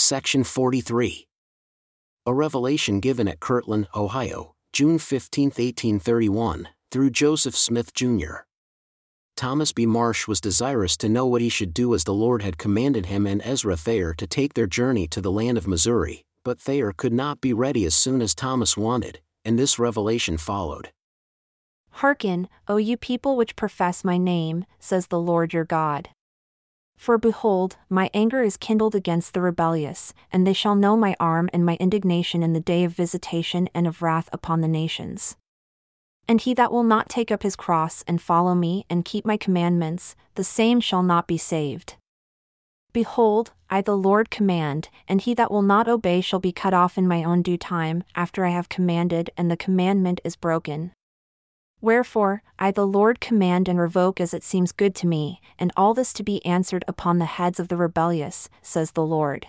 Section 43. A revelation given at Kirtland, Ohio, June 15, 1831, through Joseph Smith, Jr. Thomas B. Marsh was desirous to know what he should do as the Lord had commanded him and Ezra Thayer to take their journey to the land of Missouri, but Thayer could not be ready as soon as Thomas wanted, and this revelation followed. Hearken, O you people which profess my name, says the Lord your God. For behold, my anger is kindled against the rebellious, and they shall know my arm and my indignation in the day of visitation and of wrath upon the nations. And he that will not take up his cross and follow me and keep my commandments, the same shall not be saved. Behold, I the Lord command, and he that will not obey shall be cut off in my own due time, after I have commanded and the commandment is broken. Wherefore, I the Lord command and revoke as it seems good to me, and all this to be answered upon the heads of the rebellious, says the Lord.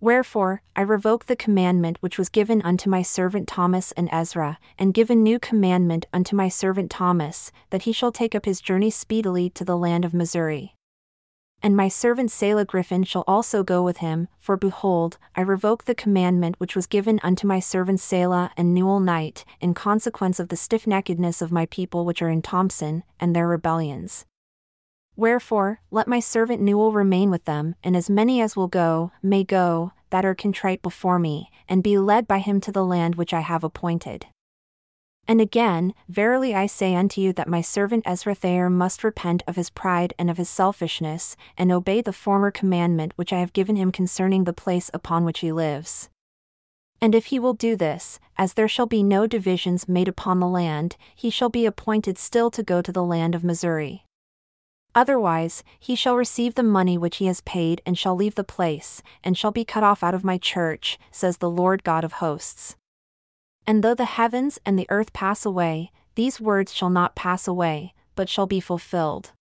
Wherefore, I revoke the commandment which was given unto my servant Thomas and Ezra, and give a new commandment unto my servant Thomas, that he shall take up his journey speedily to the land of Missouri and my servant Selah Griffin shall also go with him, for behold, I revoke the commandment which was given unto my servants Selah and Newell Knight, in consequence of the stiffneckedness of my people which are in Thompson, and their rebellions. Wherefore, let my servant Newell remain with them, and as many as will go, may go, that are contrite before me, and be led by him to the land which I have appointed. And again, verily I say unto you that my servant Ezra Thayer must repent of his pride and of his selfishness, and obey the former commandment which I have given him concerning the place upon which he lives. And if he will do this, as there shall be no divisions made upon the land, he shall be appointed still to go to the land of Missouri. Otherwise, he shall receive the money which he has paid and shall leave the place, and shall be cut off out of my church, says the Lord God of hosts. And though the heavens and the earth pass away, these words shall not pass away, but shall be fulfilled.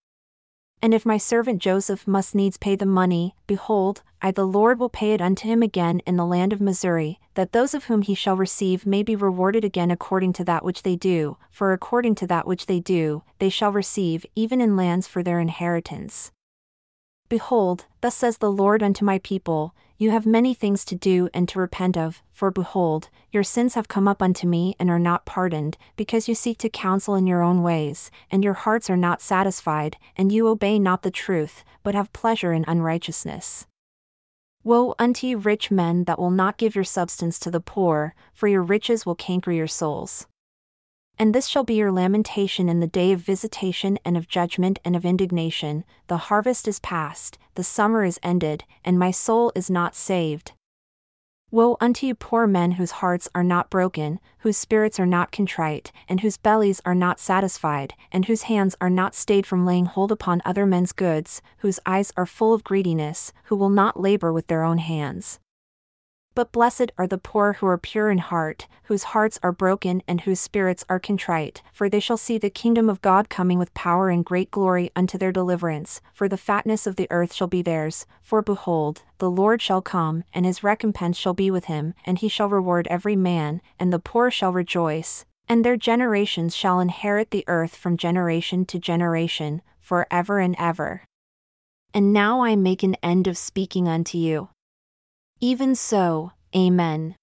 And if my servant Joseph must needs pay the money, behold, I the Lord will pay it unto him again in the land of Missouri, that those of whom he shall receive may be rewarded again according to that which they do, for according to that which they do, they shall receive, even in lands for their inheritance. Behold, thus says the Lord unto my people, You have many things to do and to repent of, for behold, your sins have come up unto me and are not pardoned, because you seek to counsel in your own ways, and your hearts are not satisfied, and you obey not the truth, but have pleasure in unrighteousness. Woe unto you, rich men that will not give your substance to the poor, for your riches will canker your souls. And this shall be your lamentation in the day of visitation and of judgment and of indignation. The harvest is past, the summer is ended, and my soul is not saved. Woe unto you, poor men whose hearts are not broken, whose spirits are not contrite, and whose bellies are not satisfied, and whose hands are not stayed from laying hold upon other men's goods, whose eyes are full of greediness, who will not labor with their own hands. But blessed are the poor who are pure in heart, whose hearts are broken and whose spirits are contrite, for they shall see the kingdom of God coming with power and great glory unto their deliverance, for the fatness of the earth shall be theirs. For behold, the Lord shall come, and his recompense shall be with him, and he shall reward every man, and the poor shall rejoice, and their generations shall inherit the earth from generation to generation, for ever and ever. And now I make an end of speaking unto you. Even so, Amen.